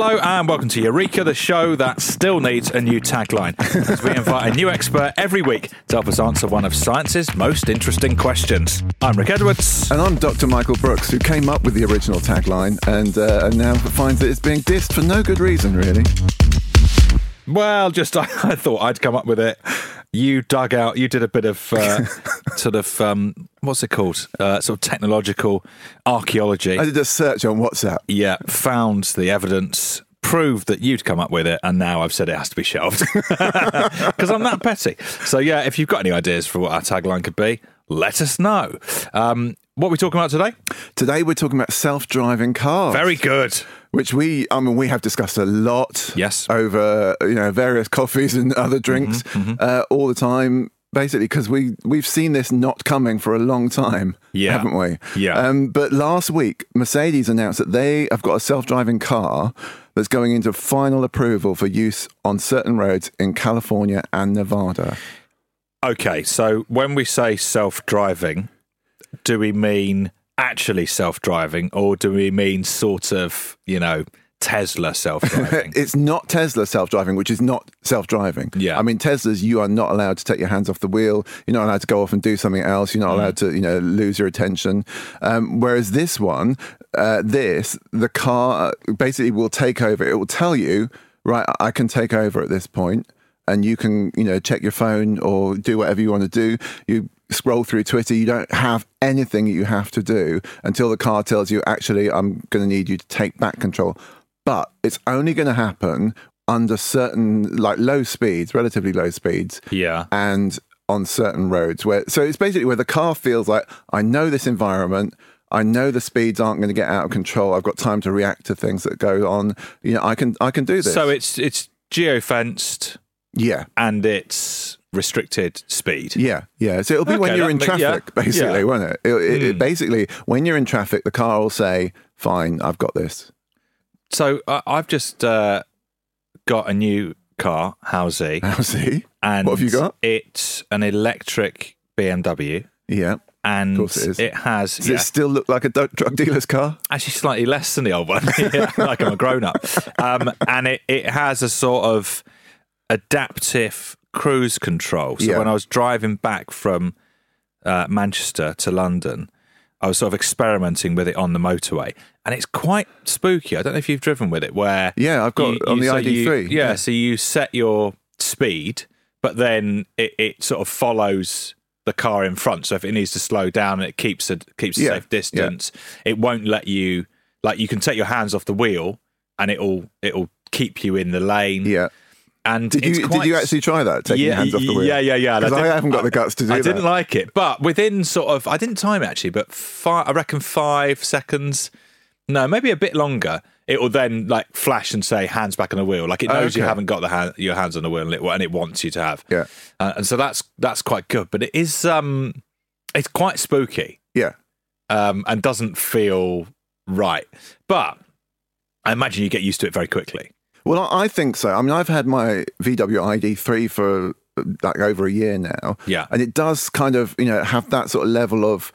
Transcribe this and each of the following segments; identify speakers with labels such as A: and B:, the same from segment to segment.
A: Hello and welcome to Eureka, the show that still needs a new tagline. As we invite a new expert every week to help us answer one of science's most interesting questions. I'm Rick Edwards.
B: And I'm Dr. Michael Brooks, who came up with the original tagline and, uh, and now finds that it's being dissed for no good reason, really.
A: Well, just I, I thought I'd come up with it. You dug out, you did a bit of uh, sort of, um, what's it called? Uh, sort of technological archaeology.
B: I did a search on WhatsApp.
A: Yeah, found the evidence, proved that you'd come up with it, and now I've said it has to be shelved because I'm that petty. So yeah, if you've got any ideas for what our tagline could be, let us know. Um, what are we talking about today?
B: Today we're talking about self-driving cars.
A: Very good.
B: Which we, I mean, we have discussed a lot.
A: Yes.
B: Over you know various coffees and other drinks
A: Mm-hmm,
B: Uh, all the time. Basically, because we we've seen this not coming for a long time,
A: Yeah.
B: haven't we?
A: Yeah.
B: Um, but last week, Mercedes announced that they have got a self-driving car that's going into final approval for use on certain roads in California and Nevada.
A: Okay, so when we say self-driving, do we mean actually self-driving, or do we mean sort of, you know, Tesla self-driving?
B: It's not Tesla self-driving, which is not self-driving.
A: Yeah.
B: I mean, Teslas, you are not allowed to take your hands off the wheel. You're not allowed to go off and do something else. You're not allowed to, you know, lose your attention. Um, whereas this one, uh, this, the car basically will take over. It will tell you, right, I can take over at this point, and you can, you know, check your phone or do whatever you want to do. You scroll through Twitter. You don't have anything that you have to do until the car tells you, actually, I'm going to need you to take back control but it's only going to happen under certain like low speeds relatively low speeds
A: yeah.
B: and on certain roads where so it's basically where the car feels like i know this environment i know the speeds aren't going to get out of control i've got time to react to things that go on you know i can i can do this
A: So it's it's geofenced
B: yeah
A: and it's restricted speed.
B: yeah, yeah. So it'll be when you're in traffic,
A: yeah,
B: basically,
A: yeah.
B: won't it? It, it, it
A: Hmm.
B: Basically, when you're in traffic, the car will say, "Fine, I've got this."
A: So I I've just uh, got a new car, Howsy,
B: Now, see,
A: and
B: What have you got?
A: It's an electric BMW,
B: yeah.
A: and
B: course it is.
A: has
B: Does
A: yeah,
B: it still look like a drug drug dealer's car?
A: actually slightly less than the old one, Yeah, like I'm a grown up, um, and it it has a sort of adaptive cruise control. So
B: Yeah.
A: when I was driving back from uh, Manchester to London. I was sort of experimenting with it on the motorway, and it's quite spooky. I don't know if you've driven with it, where
B: Yeah, I've got on the
A: so
B: ID3,
A: yeah,
B: yeah.
A: so you set your speed, but then it, it sort of follows the car in front. So if it needs to slow down, it keeps a keeps a
B: Yeah,
A: safe distance. It won't let you like you can take your hands off the wheel, and it'll it'll keep you in the lane.
B: Yeah.
A: And
B: Did you
A: quite
B: did you actually try that? Taking your hands off the wheel?
A: Yeah, yeah, yeah.
B: Because I,
A: didn't-
B: haven't got the guts to do
A: I
B: that.
A: I didn't like it, but within sort of, I didn't time it actually, but five, I reckon five seconds. No, maybe a bit longer. It will then like flash and say hands back on the wheel, like it knows you haven't got the hand, your hands on the wheel, and it, and it wants you to have.
B: Yeah.
A: uh, and so that's that's quite good, but it is um, it's quite spooky
B: Yeah.
A: um, and doesn't feel right. But I imagine you get used to it very quickly.
B: Well, I think so. I mean, I've had my VW ID3 for uh, like over a year now.
A: Yeah.
B: And it does kind of, you know, have that sort of level of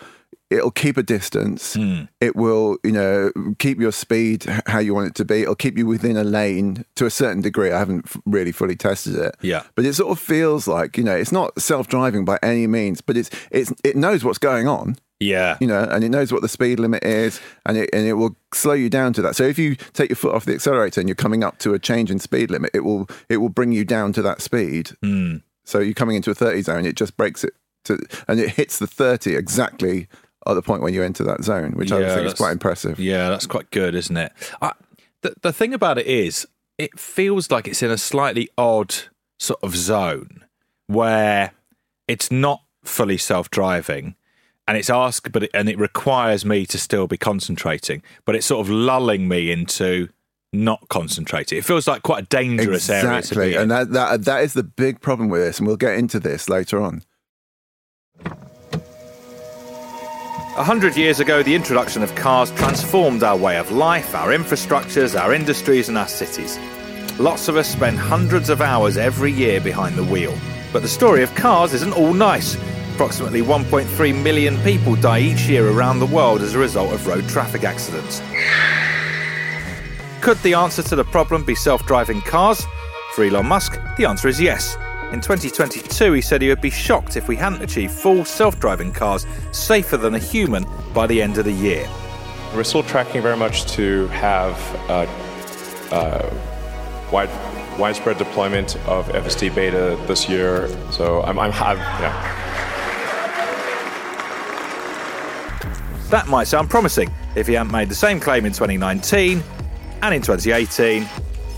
B: it'll keep a distance.
A: Hmm.
B: It will, you know, keep your speed how you want it to be. It'll keep you within a lane to a certain degree. I haven't really fully tested it.
A: Yeah.
B: But it sort of feels like, you know, it's not self-driving by any means, but it's it's it knows what's going on.
A: Yeah,
B: you know, and it knows what the speed limit is, and it and it will slow you down to that. So if you take your foot off the accelerator and you're coming up to a change in speed limit, it will it will bring you down to that speed.
A: Hmm.
B: So you're coming into a 30 zone, it just brakes it to, and it hits the 30 exactly at the point when you enter that zone, which I think is quite impressive.
A: Yeah, that's quite good, isn't it? I, the, the thing about it is, it feels like it's in a slightly odd sort of zone where it's not fully self-driving, and it's asked, but it, and it requires me to still be concentrating, but it's sort of lulling me into not concentrating. It feels like quite a dangerous area to be
B: Exactly, and that, that that is the big problem with this, and we'll get into this later on.
A: A hundred years ago, the introduction of cars transformed our way of life, our infrastructures, our industries, and our cities. Lots of us spend hundreds of hours every year behind the wheel. But the story of cars isn't all nice. Approximately 1.3 million people die each year around the world as a result of road traffic accidents. Could the answer to the problem be self driving cars? For Elon Musk, the answer is yes. In 2022, he said he would be shocked if we hadn't achieved full self driving cars safer than a human by the end of the year.
C: We're still tracking very much to have uh, uh, wide, widespread deployment of FSD beta this year. So I'm, I'm, I'm yeah.
A: That might sound promising if he hadn't made the same claim in 2019, and in 2018,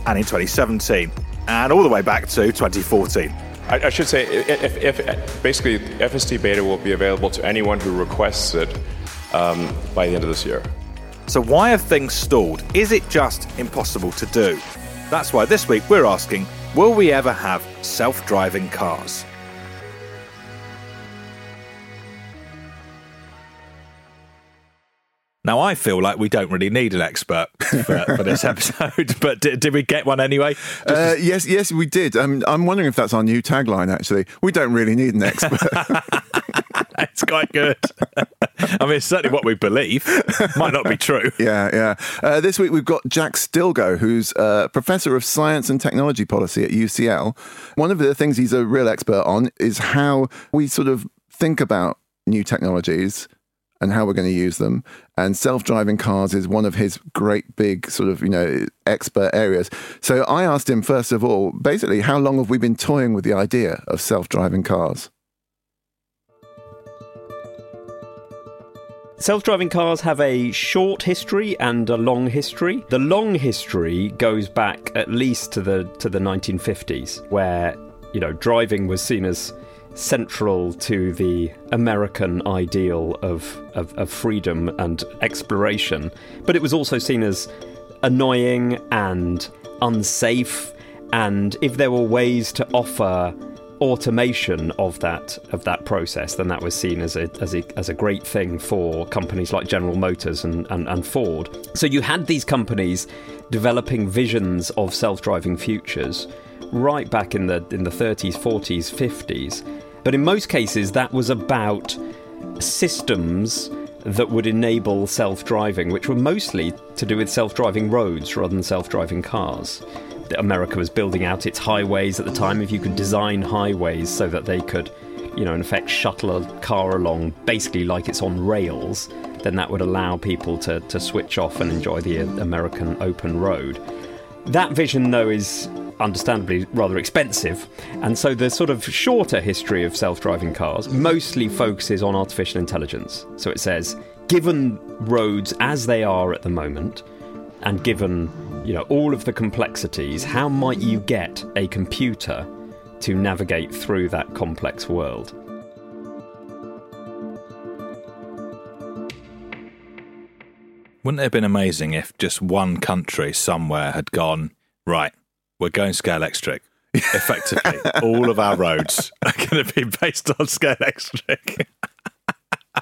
A: and in 2017, and all the way back to 2014.
C: I, I should say, if, if, basically, FSD beta will be available to anyone who requests it um, by the end of this year.
A: So, why have things stalled? Is it just impossible to do? That's why this week we're asking Will we ever have self driving cars? Now, I feel like we don't really need an expert for, for this episode, but did, did, we get one anyway?
B: Uh, yes, yes, we did. Um, I'm wondering if that's our new tagline, actually. We don't really need an expert.
A: it's quite good. I mean, it's certainly what we believe. Might not be true.
B: Yeah, yeah. Uh, this week we've got Jack Stilgoe, who's a professor of science and technology policy at UCL. One of the things he's a real expert on is how we sort of think about new technologies and how we're going to use them. And self-driving cars is one of his great big sort of, you know, expert areas. So I asked him first of all, basically, how long have we been toying with the idea of self-driving cars?
D: Self driving cars have a short history and a long history. The long history goes back at least to the to the 1950s where, you know, driving was seen as central to the American ideal of, of, of, freedom and exploration, but it was also seen as annoying and unsafe. And if there were ways to offer automation of that of that process, then that was seen as a as a, as a great thing for companies like General Motors and, and, and Ford. So you had these companies developing visions of self-driving futures right back in the in the 30s, 40s, 50s but in most cases, that was about systems that would enable self driving, which were mostly to do with self driving roads rather than self driving cars. America was building out its highways at the time. If you could design highways so that they could, you know, in effect, shuttle a car along basically like it's on rails, then that would allow people to, to switch off and enjoy the American open road. That vision, though, is understandably rather expensive. And so the sort of shorter history of self driving cars mostly focuses on artificial intelligence. So it says, given roads as they are at the moment, and given you know all of the complexities, how might you get a computer to navigate through that complex world?
A: Wouldn't it have been amazing if just one country somewhere had gone, right, we're going Scalextric. Effectively, all of our roads are going to be based on Scalextric.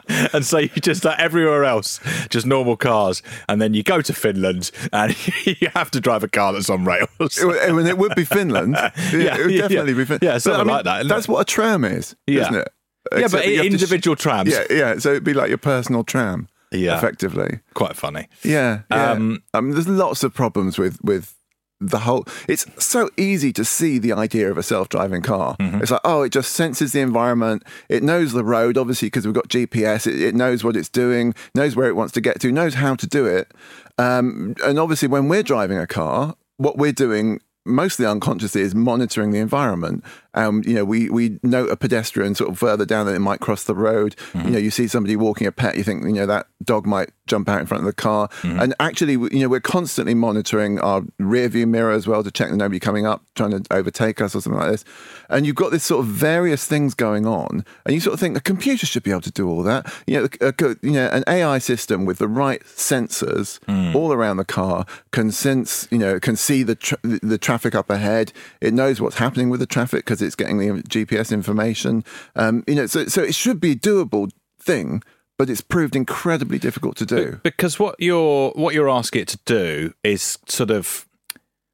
A: and so you just like everywhere else, just normal cars, and then you go to Finland and you have to drive a car that's on rails.
B: It, it would be Finland. yeah, it would definitely
A: yeah.
B: be Finland.
A: Yeah, something I mean, like that.
B: That's what a tram is, yeah. isn't it?
A: Yeah, Except but individual sh- trams.
B: Yeah, yeah. So it'd be like your personal tram.
A: Yeah,
B: effectively.
A: Quite funny.
B: Yeah. yeah. Um, I mean, there's lots of problems with with the whole it's so easy to see the idea of a self-driving car. Mm-hmm. it's like oh it just senses the environment. It knows the road obviously because we've got gps it, it, knows what it's doing knows where it wants to get to knows how to do it. Um, and obviously when we're driving a car what we're doing mostly unconsciously is monitoring the environment um, you know, we, we note a pedestrian sort of further down that it might cross the road. Mm-hmm. You know, you see somebody walking a pet, you think, you know, that dog might jump out in front of the car. Mm-hmm. And actually, you know, we're constantly monitoring our rear view mirror as well to check that nobody coming up trying to overtake us or something like this. And you've got this sort of various things going on, and you sort of think a computer should be able to do all that. You know, a, you know, an AI system with the right sensors mm. all around the car can sense, you know, can see the tra- the traffic up ahead. It knows what's happening with the traffic because it's getting the GPS information. Um, you know, so so it should be a doable thing, but it's proved incredibly difficult to do.
A: Because what you're what you're asking it to do is sort of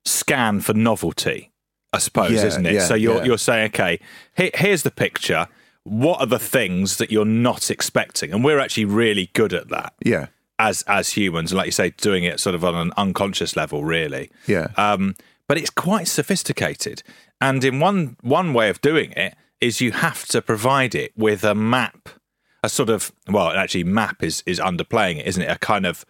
A: scan for novelty, I suppose, yeah, isn't it? Yeah, so you're yeah. you're saying, okay, here, here's the picture. What are the things that you're not expecting? And we're actually really good at that.
B: Yeah.
A: as as humans, and like you say, doing it sort of on an unconscious level, really.
B: Yeah.
A: Um, but it's quite sophisticated, and in one one way of doing it is you have to provide it with a map, a sort of well, actually, map is is underplaying it, isn't it? A kind of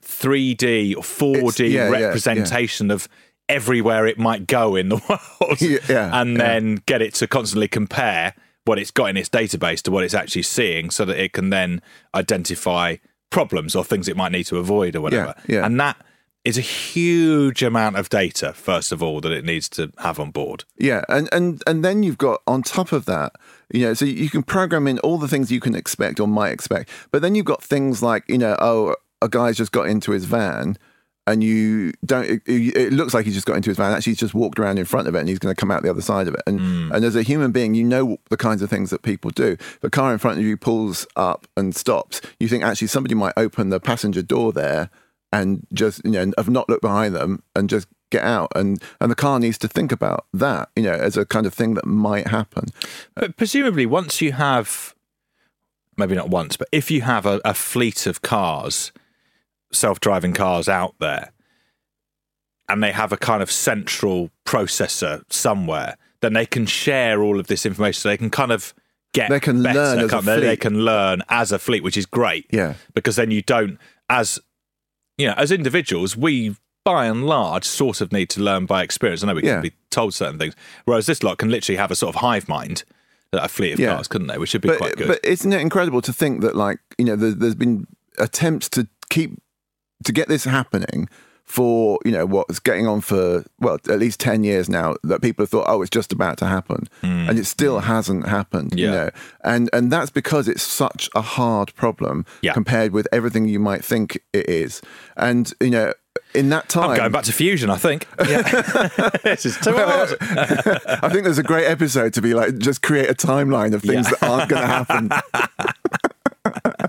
A: three D or four D
B: yeah, yeah, yeah.
A: representation of everywhere it might go in the world,
B: Yeah, yeah,
A: and then get it to constantly compare what it's got in its database to what it's actually seeing, so that it can then identify problems or things it might need to avoid or whatever.
B: yeah.
A: And that is a huge amount of data, first of all, that it needs to have on board.
B: Yeah, and and and then you've got on top of that, you know, so you can program in all the things you can expect or might expect, but then you've got things like, you know, oh, a guy's just got into his van, and you don't. It, it looks like he just got into his van. Actually, he's just walked around in front of it, and he's going to come out the other side of it. And hmm. and as a human being, you know the kinds of things that people do. If a car in front of you pulls up and stops, you think actually somebody might open the passenger door there and just you know have not looked behind them and just get out and and the car needs to think about that you know as a kind of thing that might happen
A: But presumably, once you have, maybe not once, but if you have a, a fleet of cars, self driving cars out there, and they have a kind of central processor somewhere, then they can share all of this information. So they can kind of get
B: They can
A: better,
B: learn as a
A: can't they? They
B: fleet.
A: can learn as a fleet, which is great.
B: Yeah.
A: Because then you don't, as you know, as individuals, we by and large sort of need to learn by experience. I know we
B: Yeah.
A: can be told certain things, whereas this lot can literally have a sort of hive mind, a fleet of
B: Yeah.
A: cars, couldn't they? Which should be
B: but
A: quite good.
B: but isn't it incredible to think that like you know there, there's been attempts to keep to get this happening for you know what's getting on for well at least 10 years now that people have thought oh it's just about to happen and it still hasn't happened you
A: Hmm.
B: Know and and that's because it's such a hard problem
A: Yeah.
B: compared with everything you might think it is and you know in that time
A: I'm going back to fusion, I think. Yeah. this is too hard.
B: I think there's a great episode to be like just create a timeline of things
A: Yeah.
B: that aren't going to happen.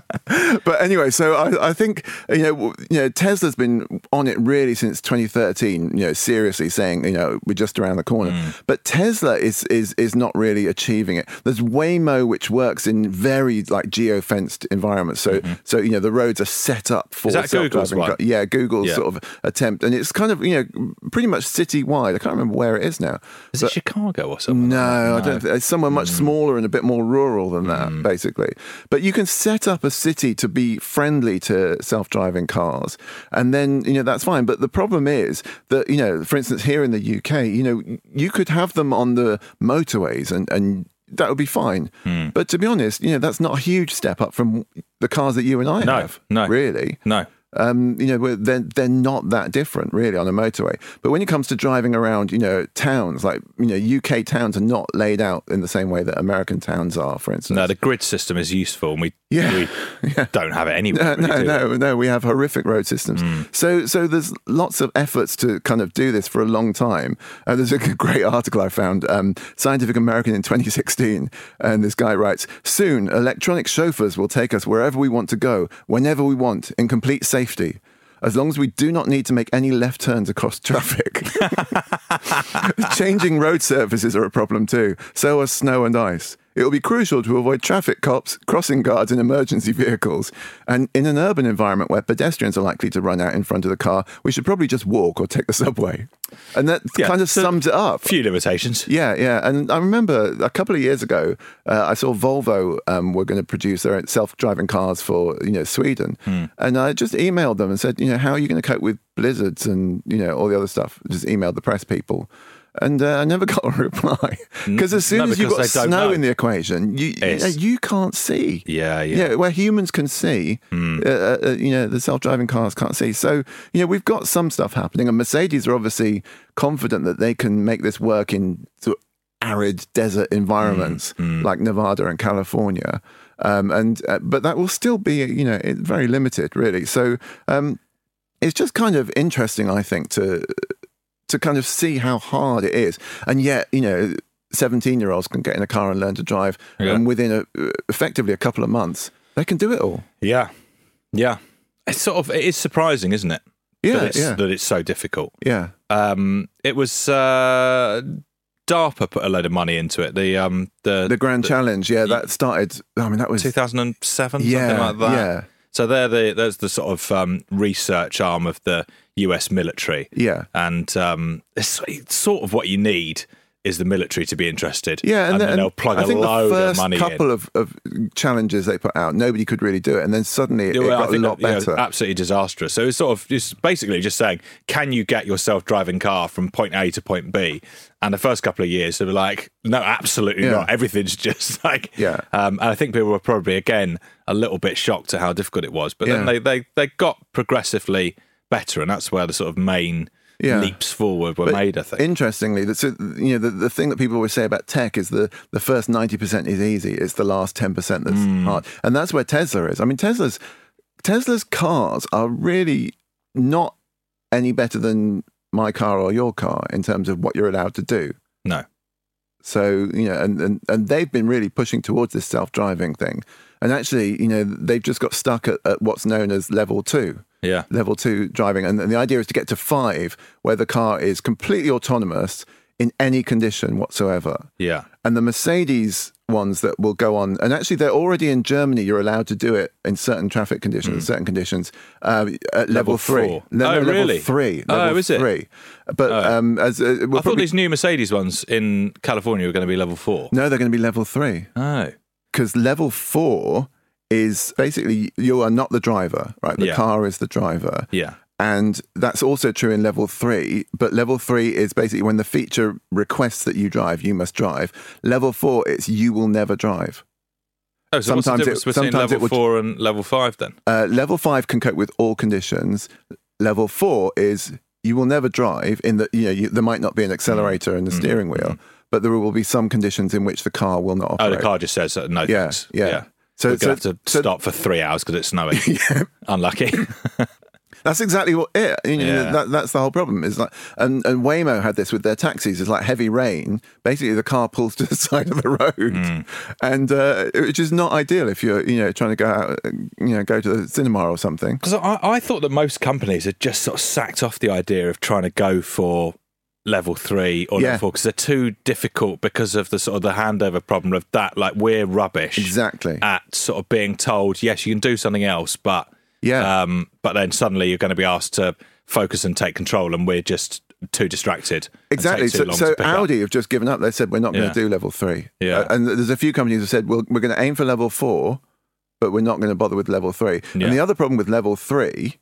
B: but anyway, so I, I think you know you know Tesla's been on it really since 2013. You know, seriously saying you know we're just around the corner.
A: Mm.
B: But Tesla is is is not really achieving it. There's Waymo which works in very like geo fenced environments. So so you know the roads are set up for
A: Mm-hmm. Is that Google's one?
B: Yeah, Google's
A: Yeah.
B: sort of attempt, and it's kind of you know pretty much citywide. I can't remember where it is now.
A: Is it Chicago or something?
B: No,
A: like
B: I don't. Think, it's somewhere much smaller and a bit more rural than that, basically. But you can set up a city to be friendly to self-driving cars, and then you know that's fine. But the problem is that you know, for instance, here in the UK, you know, you could have them on the motorways, and and that would be fine. But to be honest, you know, that's not a huge step up from the cars that you and I
A: No,
B: have.
A: no.
B: really.
A: No.
B: Um, you know, they're they're not that different really on a motorway. But when it comes to driving around, you know, towns like you know, UK towns are not laid out in the same way that American towns are, for instance.
A: No, the grid system is useful, and we
B: Yeah.
A: we don't have it anywhere.
B: no,
A: really,
B: no, no, no. We have horrific road systems. So, so there's lots of efforts to kind of do this for a long time. Uh, there's a great article I found, um, Scientific American in 2016, and this guy writes: "Soon, electronic chauffeurs will take us wherever we want to go, whenever we want, in complete safety." As long as we do not need to make any left turns across traffic. Changing road surfaces are a problem too. So are snow and ice. It will be crucial to avoid traffic cops, crossing guards, and emergency vehicles. And in an urban environment where pedestrians are likely to run out in front of the car, we should probably just walk or take the subway. And that
A: Yeah,
B: kind of
A: so-
B: sums it up.
A: Few limitations.
B: Yeah, yeah. And I remember a couple of years ago, uh, I saw Volvo um, were going to produce their own self-driving cars for you know Sweden, and I just emailed them and said, you know, how are you going to cope with blizzards and you know all the other stuff? Just emailed the press people. And uh, I never got a reply because as soon
A: no,
B: as you've got snow
A: know.
B: in the equation, you you, can't see.
A: Yeah, yeah.
B: Yeah, where humans can see,
A: Hmm.
B: uh, uh, you know, the self-driving cars can't see. So, you know, we've got some stuff happening, and Mercedes are obviously confident that they can make this work in sort of arid desert environments
A: Hmm.
B: like Nevada and California. Um, and uh, but that will still be, you know, very limited, really. So, um, it's just kind of interesting, I think, to to kind of see how hard it is, and yet, you know. 17 year olds can get in a car and learn to drive,
A: Yeah.
B: and within a, effectively a couple of months, they can do it all.
A: Yeah, yeah. It's sort of it is surprising, isn't it?
B: Yeah,
A: that it's,
B: yeah,
A: that it's so difficult.
B: yeah.
A: Um, it was uh, DARPA put a load of money into it. The um the,
B: The Grand Challenge, yeah, that started. I mean, that was
A: 2007,
B: yeah,
A: something like that.
B: yeah,
A: So they're the there's the sort of um, research arm of the U.S. military.
B: Yeah.
A: and um, it's, it's sort of what you need is the military to be interested.
B: Yeah, and,
A: then,
B: then
A: they'll plug
B: I
A: a
B: think
A: load
B: the first
A: of money
B: couple
A: in.
B: of, of challenges they put out, nobody could really do it, and then suddenly it,
A: Yeah, well, I
B: got a lot
A: that, you know,
B: better.
A: absolutely disastrous. So it's sort of just basically just saying, can you get your self-driving car from point A to point B? And the first couple of years, they were like, no, absolutely
B: Yeah.
A: not. Everything's just like,
B: Yeah.
A: Um, and I think people were probably again a little bit shocked at how difficult it was, but then they, they they got progressively better, and that's where the sort of main
B: Yeah.
A: leaps forward were
B: But
A: made. I think.
B: Interestingly, that's you know the, the thing that people always say about tech is the the first ninety percent is easy. It's the last ten percent that's
A: Hmm.
B: hard, and that's where Tesla is. I mean, Tesla's Tesla's cars are really not any better than my car or your car in terms of what you're allowed to do.
A: no.
B: So you know, and and, and they've been really pushing towards this self driving thing, and actually, you know, they've just got stuck at, at what's known as level two
A: Yeah.
B: level two driving. And, and the idea is to get to five, where the car is completely autonomous in any condition whatsoever.
A: Yeah.
B: And the Mercedes ones that will go on, and actually they're already in Germany. You're allowed to do it in certain traffic conditions, certain conditions. Uh, at level.
A: Level
B: three,
A: four.
B: No,
A: Oh,
B: level
A: really?
B: three,
A: Oh,
B: level
A: is it?
B: three. But um, as uh, we'll
A: I thought these new Mercedes ones in California were going to be level four.
B: no, they're going to be level three
A: Oh.
B: because level four is basically you are not the driver, right? The
A: Yeah.
B: car is the driver.
A: Yeah.
B: And that's also true in level three. But level three is basically when the feature requests that you drive, you must drive. Level four, it's you will never drive.
A: Oh, so what's the
B: Sometimes
A: difference
B: it-
A: between
B: sometimes
A: level
B: it would-
A: four and level five then?
B: Uh, level five can cope with all conditions. Level four is you will never drive in the, you know, you, there might not be an accelerator
A: Mm.
B: in the steering wheel, but there will be some conditions in which the car will not
A: Oh, the car just says uh, no
B: Yeah,
A: thanks.
B: yeah. So,
A: We're going to have to
B: so
A: stop for three hours because it's snowing. Unlucky.
B: That's exactly what it. You know,
A: Yeah.
B: that, that's the whole problem. Is like, and, and Waymo had this with their taxis. It's like heavy rain. Basically, the car pulls to the side of the road,
A: Hmm.
B: and uh, which is not ideal if you're you know trying to go out, you know, go to the cinema or something.
A: Because I, I thought that most companies had just sort of sacked off the idea of trying to go for level three or
B: Yeah.
A: level four because they're too difficult because of the sort of the handover problem of that. Like we're rubbish
B: Exactly.
A: at sort of being told yes, you can do something else, but
B: Yeah.
A: um, but then suddenly you're going to be asked to focus and take control, and we're just too distracted.
B: Exactly. So, so
A: pick up.
B: Audi have just given up. They said we're not going to do level three.
A: Yeah.
B: Uh, and there's a few companies that said well, we're going to aim for level four, but we're not going to bother with level three.
A: Yeah.
B: And the other problem with level three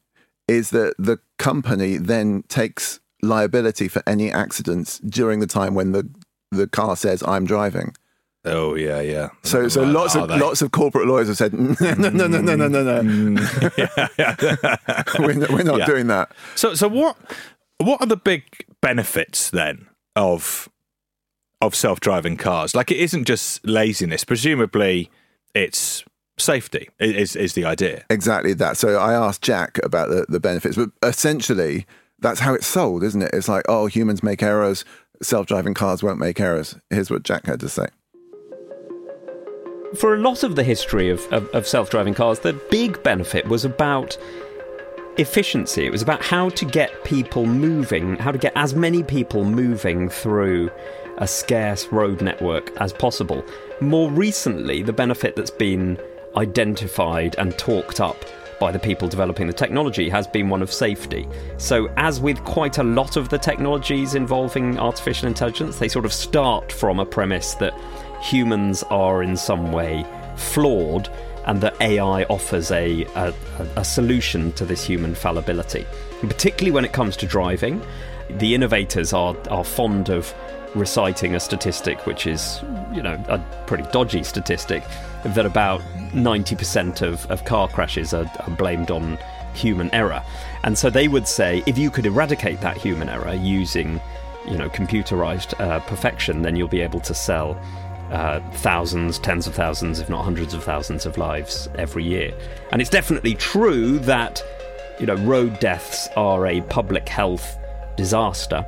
B: is that the company then takes liability for any accidents during the time when the the car says I'm driving.
A: Oh yeah, yeah.
B: So so
A: like,
B: lots of
A: they?
B: lots of corporate lawyers have said no no no no no no no. Mm. yeah, we're not, we're not
A: yeah.
B: doing that.
A: So so what what are the big benefits then of of self driving cars? Like it isn't just laziness. Presumably, it's safety is is the idea.
B: Exactly that. So I asked Jack about the the benefits, but essentially that's how it's sold, isn't it? It's like, oh, humans make errors, self driving cars won't make errors. Here's what Jack had to say.
D: For a lot of the history of, of, of self driving cars, the big benefit was about efficiency. It was about how to get people moving, how to get as many people moving through a scarce road network as possible. More recently, the benefit that's been identified and talked up by the people developing the technology has been one of safety. So, as with quite a lot of the technologies involving artificial intelligence, they sort of start from a premise that humans are in some way flawed and that AI offers a, a, a solution to this human fallibility. And particularly when it comes to driving, the innovators are, are fond of reciting a statistic which is, you know, a pretty dodgy statistic that about 90% of, of car crashes are, are blamed on human error. And so they would say if you could eradicate that human error using, you know, computerized uh, perfection, then you'll be able to sell uh, thousands, tens of thousands, if not hundreds of thousands of lives every year. And it's definitely true that, you know, road deaths are a public health disaster.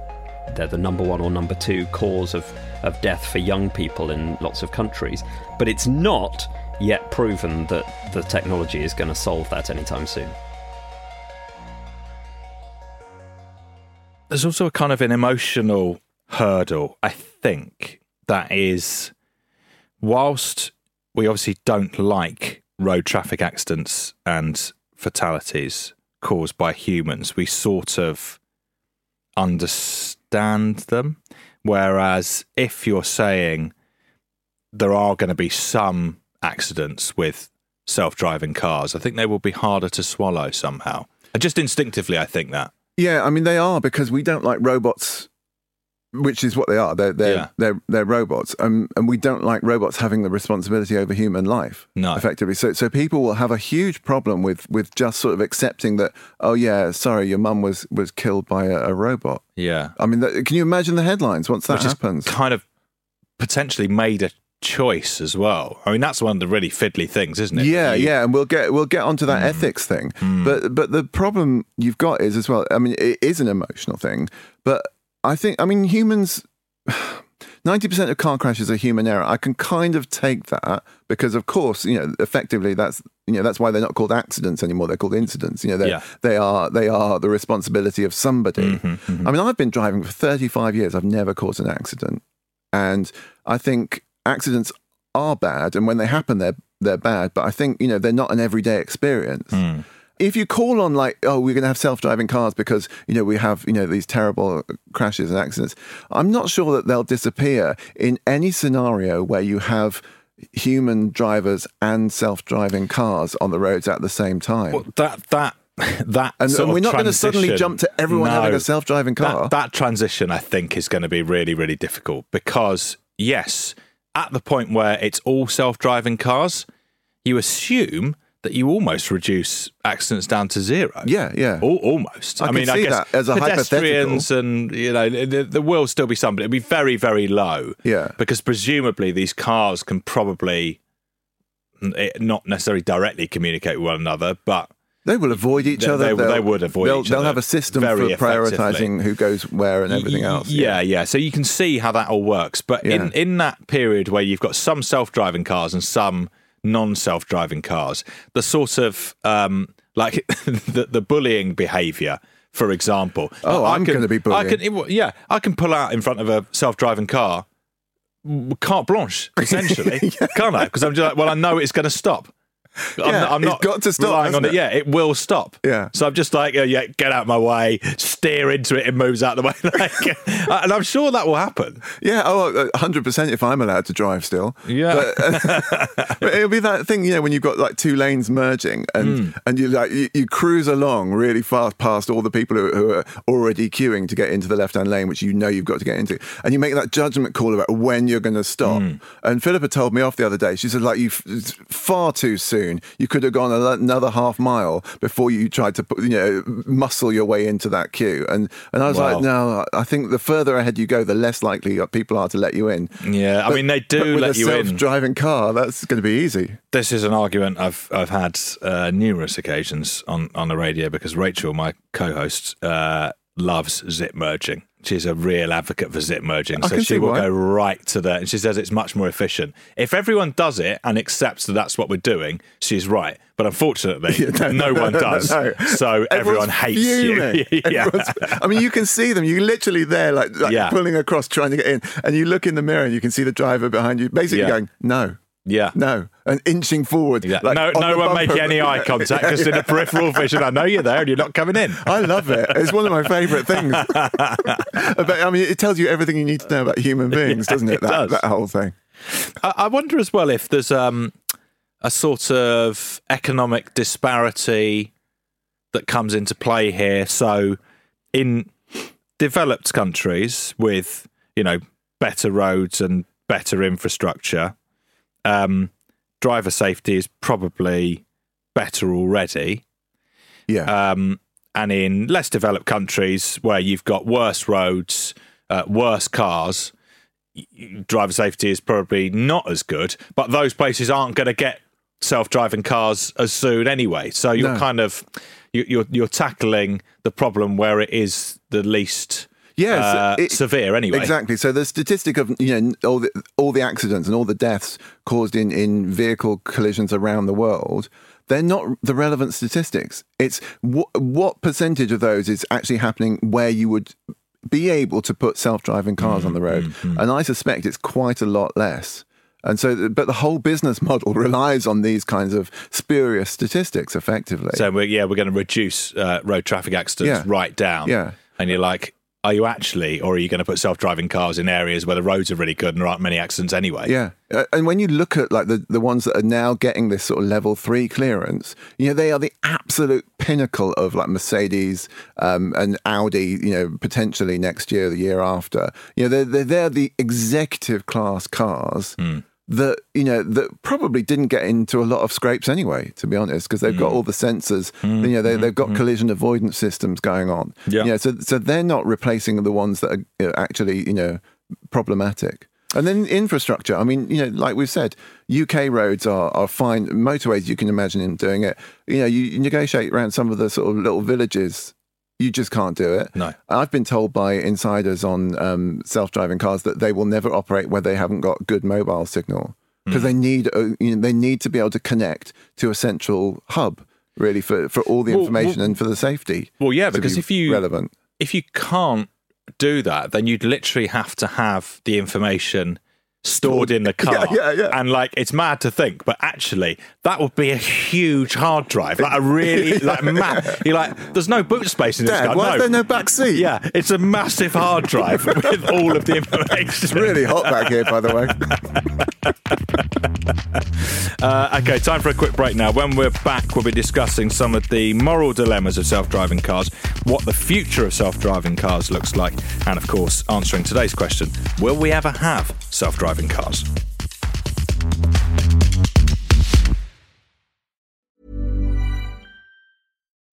D: They're the number one or number two cause of, of death for young people in lots of countries. But it's not yet proven that the technology is going to solve that anytime soon.
A: There's also a kind of an emotional hurdle, I think, that is whilst we obviously don't like road traffic accidents and fatalities caused by humans, we sort of understand them. Whereas if you're saying there are going to be some accidents with self driving cars, I think they will be harder to swallow somehow. Just instinctively, I think that.
B: Yeah, I mean they are because we don't like robots, which is what they are. They're they're
A: Yeah.
B: they're, they're robots, um, and we don't like robots having the responsibility over human life.
A: No.
B: effectively. So so people will have a huge problem with with just sort of accepting that. Oh yeah, sorry, your mum was was killed by a, a robot.
A: Yeah.
B: I mean, that, can you imagine the headlines once that
A: Which
B: happens?
A: kind of potentially made a choice as well. I mean, that's one of the really fiddly things, isn't it?
B: Yeah,
A: You-
B: yeah, and we'll get we'll get onto that ethics thing. But but the problem you've got is as well. I mean, it is an emotional thing, but I think I mean humans. Ninety percent of car crashes are human error. I can kind of take that because, of course, you know, effectively that's you know that's why they're not called accidents anymore. They're called incidents. You know, they
A: Yeah.
B: they are they are the responsibility of somebody. Mm-hmm, mm-hmm. I mean, I've been driving for thirty-five years. I've never caused an accident, and I think accidents are bad, and when they happen, they're they're bad. But I think you know they're not an everyday experience. Mm. If you call on like, oh, we're going to have self-driving cars because you know we have you know these terrible crashes and accidents, I'm not sure that they'll disappear in any scenario where you have human drivers and self-driving cars on the roads at the same time.
A: Well, that that that
B: and, and we're not going to suddenly jump to everyone having a self-driving car.
A: That, that transition, I think, is going to be really, really difficult because, yes, at the point where it's all self driving cars, you assume that you almost reduce accidents down to zero.
B: yeah, yeah.
A: Al- almost.
B: I
A: I, mean, I guess
B: as a
A: pedestrians and you know there, there will still be some, but it'll be very, very low.
B: Yeah.
A: because presumably these cars can probably eh, not necessarily directly communicate with one another, but
B: They will avoid each
A: They-
B: other.
A: they-
B: They'll-
A: they would avoid
B: they'll,
A: each
B: They'll
A: other
B: have a system for prioritizing who goes where and everything else.
A: Yeah, yeah. So you can see how that all works. But in, in that period where you've got some self driving cars and some non self driving cars, the sort of um, like the, the bullying behaviour, for example.
B: Oh, I'm gonna be
A: I can, yeah, I can pull out in front of a self driving car, carte blanche, essentially, can't I? Because I'm just like, well, I know it's going to stop. I'm,
B: Yeah,
A: not- I'm not
B: got to stop,
A: relying on it.
B: it?
A: Yeah, it will stop.
B: Yeah.
A: So I'm just like, oh, yeah, get out of my way, steer into it, it moves out of the way. Like, and I'm sure that will happen.
B: Yeah, oh, hundred percent. If I'm allowed to drive still,
A: Yeah.
B: But, but it'll be that thing, you know, when you've got like two lanes merging, and
A: Hmm.
B: and you like you, you cruise along really fast past all the people who, who are already queuing to get into the left-hand lane, which you know you've got to get into, and you make that judgment call about when you're going to stop.
A: Hmm.
B: And Philippa told me off the other day. She said, like, you f- far too soon. You could have gone another half mile before you tried to, put, you know, muscle your way into that queue. And and I was
A: Wow.
B: like, no, I think the further ahead you go, the less likely people are to let you in.
A: Yeah, I mean they do
B: with
A: let you in.
B: self-driving car, that's going to be easy.
A: This is an argument I've I've had uh, numerous occasions on on the radio because Rachel, my co-host, uh, loves zip merging. She's a real advocate for zip merging,
B: I
A: so she will
B: why.
A: go right to that. And she says it's much more efficient if everyone does it and accepts that that's what we're doing. She's right, but unfortunately, no, one does.
B: no.
A: So everyone hates
B: fuming.
A: you. yeah.
B: I mean, you can see them. You're literally there, like, like
A: Yeah.
B: pulling across, trying to get in, and you look in the mirror and you can see the driver behind you, basically
A: Yeah.
B: going, "No,
A: yeah.
B: no," and inching forward.
A: Yeah.
B: like,
A: no,
B: on
A: no one making any eye contact because in a peripheral vision, I know you're there and you're not coming in.
B: I love it. It's one of my favourite things. but I mean, it tells you everything you need to know about human beings, doesn't it?
A: it
B: that,
A: does.
B: that whole thing.
A: I, I wonder as well if there's um, a sort of economic disparity that comes into play here. So, in developed countries with you know better roads and better infrastructure, um, driver safety is probably better already.
B: Yeah.
A: Um, and in less developed countries where you've got worse roads, uh, worse cars, driver safety is probably not as good. But those places aren't going to get self-driving cars as soon anyway. So you're
B: No.
A: kind of you- you're you're tackling the problem where it is the least
B: Yes,
A: uh,
B: it-
A: severe anyway.
B: Exactly. So the statistic of you know all the all the accidents and all the deaths caused in in vehicle collisions around the world, they're not the relevant statistics. It's what what percentage of those is actually happening where you would be able to put self-driving cars on the road,
A: Mm-hmm.
B: and I suspect it's quite a lot less. And so, but the whole business model relies on these kinds of spurious statistics, effectively.
A: So we're, yeah, we're going to reduce uh, road traffic accidents
B: Yeah.
A: right down.
B: Yeah.
A: And you're like, are you actually, or are you going to put self-driving cars in areas where the roads are really good and there aren't many accidents anyway?
B: Yeah, Uh, and when you look at like the, the ones that are now getting this sort of level three clearance, you know they are the absolute pinnacle of like Mercedes um, and Audi. You know, potentially next year, the year after. You know, they're they're, they're the executive class cars. That you know that probably didn't get into a lot of scrapes anyway, to be honest, because they've got mm. all the sensors. Mm, you know, they, mm-hmm, they've got mm-hmm. collision avoidance systems going on.
A: Yeah.
B: You know, so so they're not replacing the ones that are actually you know problematic. And then infrastructure. I mean, you know, like we've said, UK roads are, are fine. Motorways, you can imagine him doing it. You know, you, you negotiate around some of the sort of little villages. You just can't do it.
A: No.
B: I've been told by insiders on um, self-driving cars that they will never operate where they haven't got good mobile signal because
A: Hmm.
B: they need a, you know, they need to be able to connect to a central hub really for, for all the
A: Well,
B: information
A: well-
B: and for the safety.
A: Well, yeah, because
B: be
A: if you
B: relevant,
A: if you can't do that, then you'd literally have to have the information stored in the car.
B: Yeah, yeah, yeah.
A: And like, it's mad to think, but actually, that would be a huge hard drive, like a really like mad. You're like, there's no boot space in this
B: Dad,
A: car.
B: why
A: no.
B: is there no back seat?
A: Yeah, it's a massive hard drive with all of the information.
B: It's really hot back here, by the way.
A: Uh, okay, time for a quick break now. When we're back, we'll be discussing some of the moral dilemmas of self driving cars, what the future of self driving cars looks like, and of course, answering today's question Will we ever have self driving cars?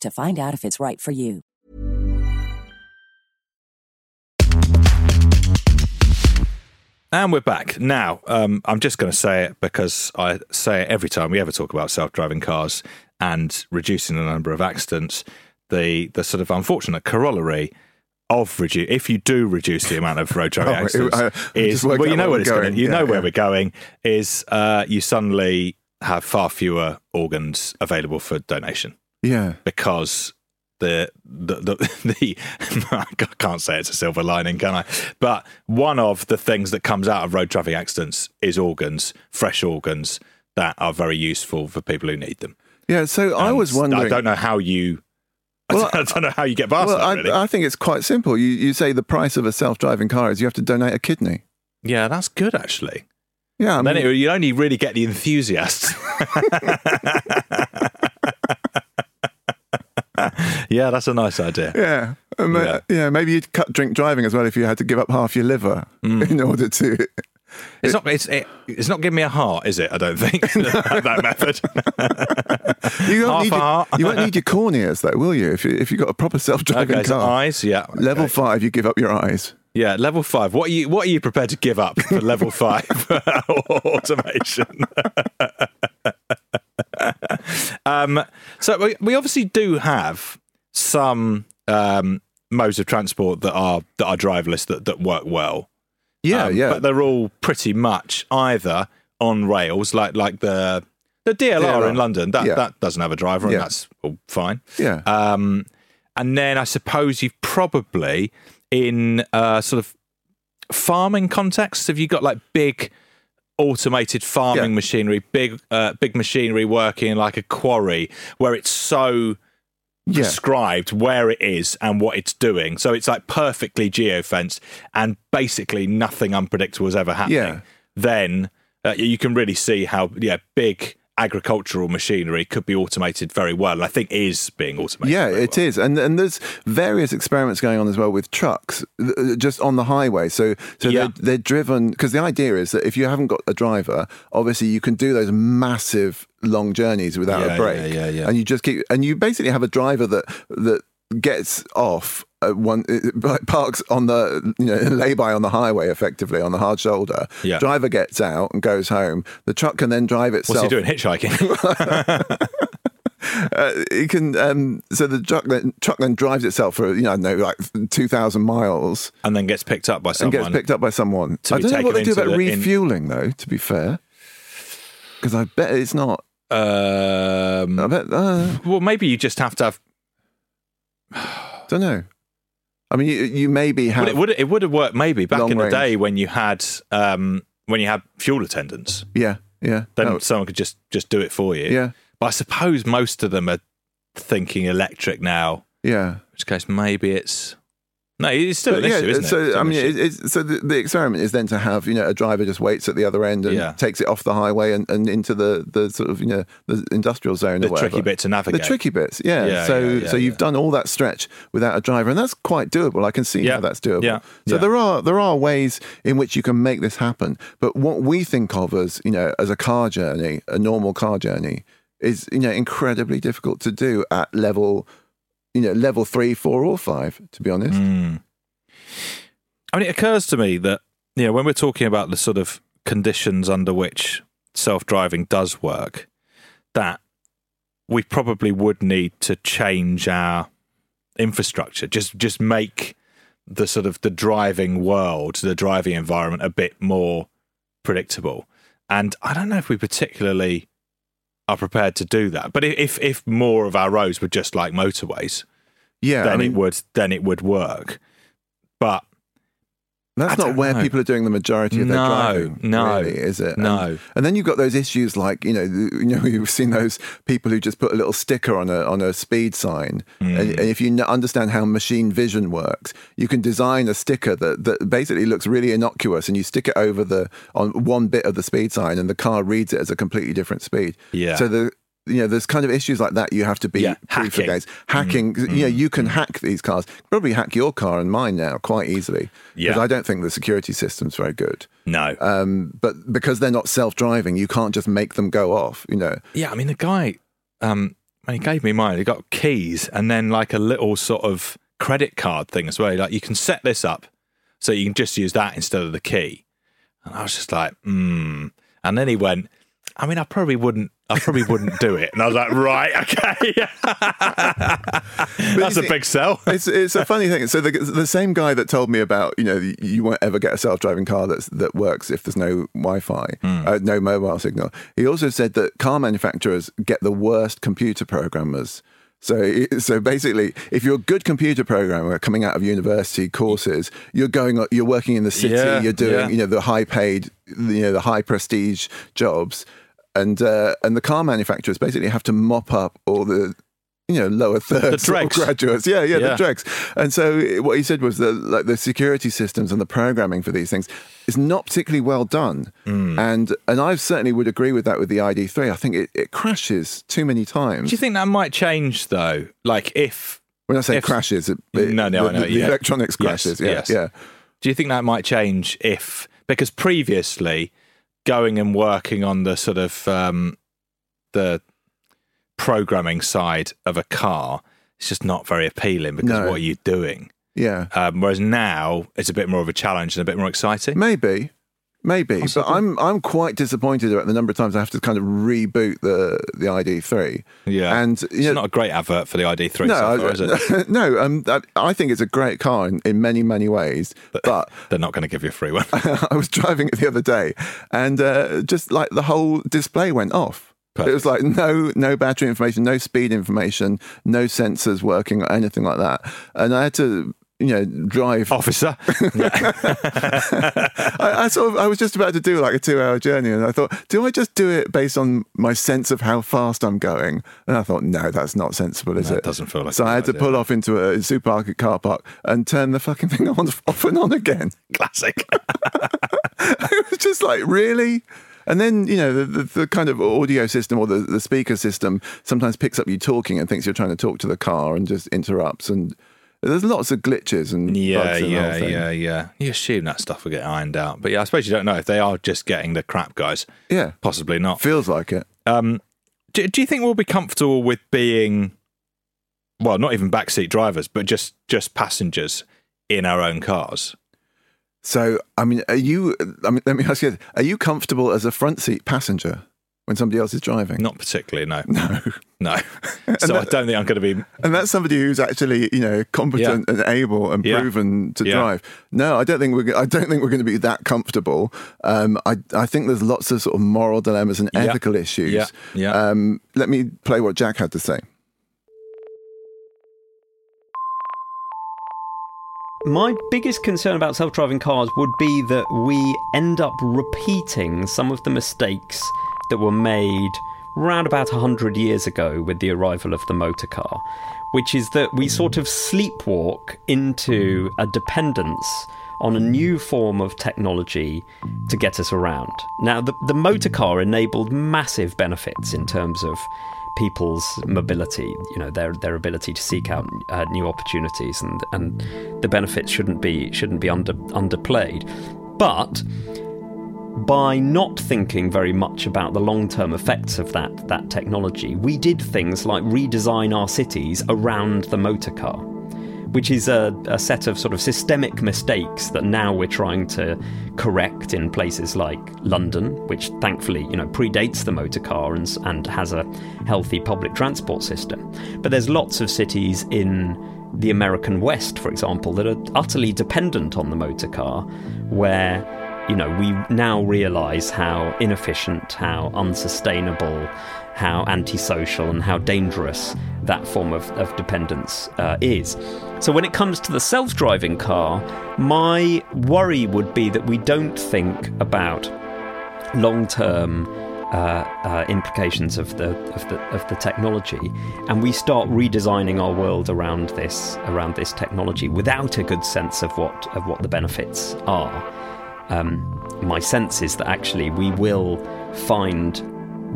E: to find out if it's right for you.
A: And we're back. Now, um, I'm just going to say it because I say it every time we ever talk about self driving cars and reducing the number of accidents. The, the sort of unfortunate corollary of reduce if you do reduce the amount of road traffic
B: Oh,
A: accidents
B: I- I
A: is well you know
B: where
A: where
B: we're
A: it's going
B: going.
A: you
B: Yeah,
A: know where
B: yeah.
A: we're going is uh, you suddenly have far fewer organs available for donation
B: Yeah.
A: because the the the, the I can't say it's a silver lining, can I? But one of the things that comes out of road traffic accidents is organs, fresh organs that are very useful for people who need them.
B: Yeah. So I was wondering.
A: I don't know how you.
B: Well,
A: I don't know how you get past
B: Well,
A: that.
B: I,
A: Really.
B: I think it's quite simple. You, you say the price of a self-driving car is you have to donate a kidney.
A: yeah, that's good actually.
B: Yeah, I
A: then it, you only really get the enthusiasts. yeah, that's a nice idea.
B: yeah, um, uh,
A: Yeah.
B: yeah. Maybe you'd cut drink driving as well if you had to give up half your liver
A: Mm.
B: in order to.
A: It's not. It's. It, it's not giving me a heart, is it? I don't think that, that method.
B: You won't, need your, you won't need your corneas though, will you? If you if you got a proper self-driving
A: okay, so
B: car.
A: eyes. Yeah.
B: Level
A: okay.
B: five, you give up your eyes.
A: Yeah, level five. What are you? What are you prepared to give up for level five automation? Um, so we, we obviously do have some um, modes of transport that are that are driverless that, that work well.
B: Yeah,
A: Um,
B: yeah.
A: But they're all pretty much either on rails, like like the the DLR,
B: DLR.
A: in London. That
B: Yeah.
A: that doesn't have a driver, and
B: Yeah.
A: that's all fine.
B: yeah.
A: Um, and then I suppose you've probably in uh, sort of farming contexts, have you got like big automated farming
B: Yeah.
A: machinery, big uh, big machinery working in like a quarry where it's so
B: yeah.
A: prescribed where it is and what it's doing. So it's like perfectly geofenced and basically nothing unpredictable is ever happening.
B: Yeah.
A: Then uh, you can really see how yeah big agricultural machinery could be automated very well, and I think is being automated.
B: Yeah, it
A: well.
B: is, and and there's various experiments going on as well with trucks, uh, just on the highway. So so
A: Yeah.
B: they're, they're driven because the idea is that if you haven't got a driver, obviously you can do those massive long journeys without
A: Yeah,
B: a break,
A: yeah, yeah, yeah.
B: and you just keep and you basically have a driver that that gets off. At one parks on the you know lay by on the highway effectively on the hard shoulder.
A: Yeah.
B: Driver gets out and goes home. The truck can then drive itself.
A: What's he doing? Hitchhiking?
B: uh, it can um, so the truck then, truck then drives itself for you know I know like two thousand miles
A: and then gets picked up by
B: and
A: someone.
B: gets picked up by someone. I don't know what they do about
A: the- in-
B: refueling though. To be fair, because I bet it's not.
A: Um,
B: I bet uh,
A: well, maybe you just have to have.
B: don't know. I mean, you, you maybe have.
A: It would it would have worked maybe back in the
B: range.
A: day when you had um, when you had fuel attendants.
B: yeah, yeah,
A: Then
B: no,
A: someone could just just do it for you.
B: yeah,
A: But I suppose most of them are thinking electric now.
B: yeah.
A: In which case, maybe it's no. It's still an
B: yeah,
A: issue, isn't it?
B: so I mean, it, it's, so the, the experiment is then to have you know a driver just waits at the other end and
A: Yeah.
B: takes it off the highway and, and into the, the sort of you know the industrial zone
A: the tricky bit to navigate.
B: The tricky bits, yeah.
A: Yeah,
B: so,
A: yeah,
B: so you've done all that stretch without a driver, and that's quite doable. I can see
A: Yeah,
B: how that's doable.
A: yeah,
B: So there are there are ways in which you can make this happen. But what we think of as you know as a car journey, a normal car journey, is you know incredibly difficult to do at level, you know, level three, four, or five. To be honest,
A: Mm. I mean, it occurs to me that you know when we're talking about the sort of conditions under which self-driving does work, that we probably would need to change our infrastructure. Just just make the sort of the driving world, the driving environment, a bit more predictable. And I don't know if we particularly are prepared to do that. But if if more of our roads were just like motorways,
B: yeah.
A: then
B: I mean,
A: it would then it would work. But
B: That's not where
A: know.
B: people are doing the majority of their
A: No,
B: driving.
A: no,
B: really, is it?
A: no.
B: And, and then you've got those issues like you know you know you've seen those people who just put a little sticker on a on a speed sign,
A: Hmm.
B: and, and if you understand how machine vision works, you can design a sticker that that basically looks really innocuous, and you stick it over the on one bit of the speed sign, and the car reads it as a completely different speed.
A: Yeah.
B: So the you know, there's kind of issues like that you have to be
A: Yeah,
B: proof
A: hacking.
B: against. Hacking, 'cause, you know, you can hack these cars. Probably hack your car and mine now quite easily. Because
A: Yeah.
B: I don't think the security system's very good.
A: no.
B: Um, but because they're not self-driving, you can't just make them go off. You know,
A: yeah, I mean the guy um he gave me mine, he got keys and then like a little sort of credit card thing as well. Like you can set this up so you can just use that instead of the key. And I was just like, hmm. And then he went, I mean, I probably wouldn't I probably wouldn't do it. And I was like, right, okay. That's a big sell.
B: it's it's a funny thing. So the the same guy that told me about you know you won't ever get a self-driving car that's that works if there's no Wi-Fi, uh, no mobile signal. He also said that car manufacturers get the worst computer programmers. So, so basically, if you're a good computer programmer coming out of university courses, you're going, you're working in the city,
A: Yeah,
B: you're doing,
A: yeah.
B: you know, the high paid, you know, the high prestige jobs, and uh, and the car manufacturers basically have to mop up all the, you know, lower third sort of
A: dregs.
B: graduates. Yeah, yeah, the dregs. And so what he said was that like the security systems and the programming for these things is not particularly well done.
A: Hmm.
B: And and I certainly would agree with that with the ID3. I think it, it crashes too many times.
A: Do you think that might change though? Like if
B: when I say
A: if-
B: crashes, it, it-
A: No, no,
B: the,
A: I know,
B: the, the
A: yeah.
B: electronics
A: Yes,
B: crashes. yeah,
A: yes.
B: yeah.
A: Do you think that might change if because previously going and working on the sort of um, the programming side of a car it's just not very appealing because
B: No.
A: what are you doing?
B: Yeah.
A: Um, whereas now it's a bit more of a challenge and a bit more exciting.
B: Maybe. Maybe, but I'm I'm quite disappointed at the number of times I have to kind of reboot the the ID3.
A: Yeah,
B: and
A: it's
B: know,
A: not a great advert for the ID3
B: no,
A: so far,
B: I-
A: is it?
B: no. Um, I, I think it's a great car in, in many many ways, but
A: They're not going to give you a free one.
B: I was driving it the other day, and uh, just like the whole display went off. It was like no no battery information, no speed information, no sensors working or anything like that, and I had to you know drive.
A: Officer,
B: I, I sort of I was just about to do like a two hour journey, and I thought, do I just do it based on my sense of how fast I'm going? And I thought, no, that's not sensible, is
A: No,
B: it?
A: it doesn't feel like
B: So I had to pull off into a supermarket car park and turn the fucking thing on off and on again.
A: classic.
B: it was just like really And then, you know, the, the, the kind of audio system or the, the speaker system sometimes picks up you talking and thinks you're trying to talk to the car and just interrupts. And there's lots of glitches and
A: Yeah,
B: bugs in the whole
A: yeah, yeah, yeah. You assume that stuff will get ironed out, but yeah, I suppose you don't know if they are just getting the crap guys.
B: Yeah,
A: Possibly not.
B: feels like it.
A: Um, do, do you think we'll be comfortable with being, well, not even backseat drivers, but just just passengers in our own cars?
B: So, I mean, are you, I mean, let me ask you, are you comfortable as a front seat passenger when somebody else is driving?
A: Not particularly, no,
B: No.
A: no. so I don't think I'm going to be.
B: And that's somebody who's actually, you know, competent and able and
A: Yeah.
B: proven to
A: Yeah.
B: drive. No, I don't think we're. I don't think we're going to be that comfortable. Um, I I think there's lots of sort of moral dilemmas and
A: Yeah.
B: ethical issues.
A: Yeah, yeah.
B: Um, let me play what Jack had to say.
D: My biggest concern about self driving cars would be that we end up repeating some of the mistakes that were made round about 100 years ago with the arrival of the motor car, which is that we sort of sleepwalk into a dependence on a new form of technology to get us around. Now, the, the motor car enabled massive benefits in terms of people's mobility, you know, their their ability to seek out uh, new opportunities, and and the benefits shouldn't be shouldn't be under underplayed, but by not thinking very much about the long-term effects of that that technology, we did things like redesign our cities around the motor car, which is a, a set of sort of systemic mistakes that now we're trying to correct in places like London, which thankfully you know predates the motor car and, and has a healthy public transport system. But there's lots of cities in the American West, for example, that are utterly dependent on the motor car, where you know, we now realize how inefficient, how unsustainable, how antisocial, and how dangerous that form of, of dependence uh, is. So, when it comes to the self driving car, my worry would be that we don't think about long term. Uh, uh, implications of the of the of the technology, and we start redesigning our world around this around this technology without a good sense of what of what the benefits are um, my sense is that actually we will find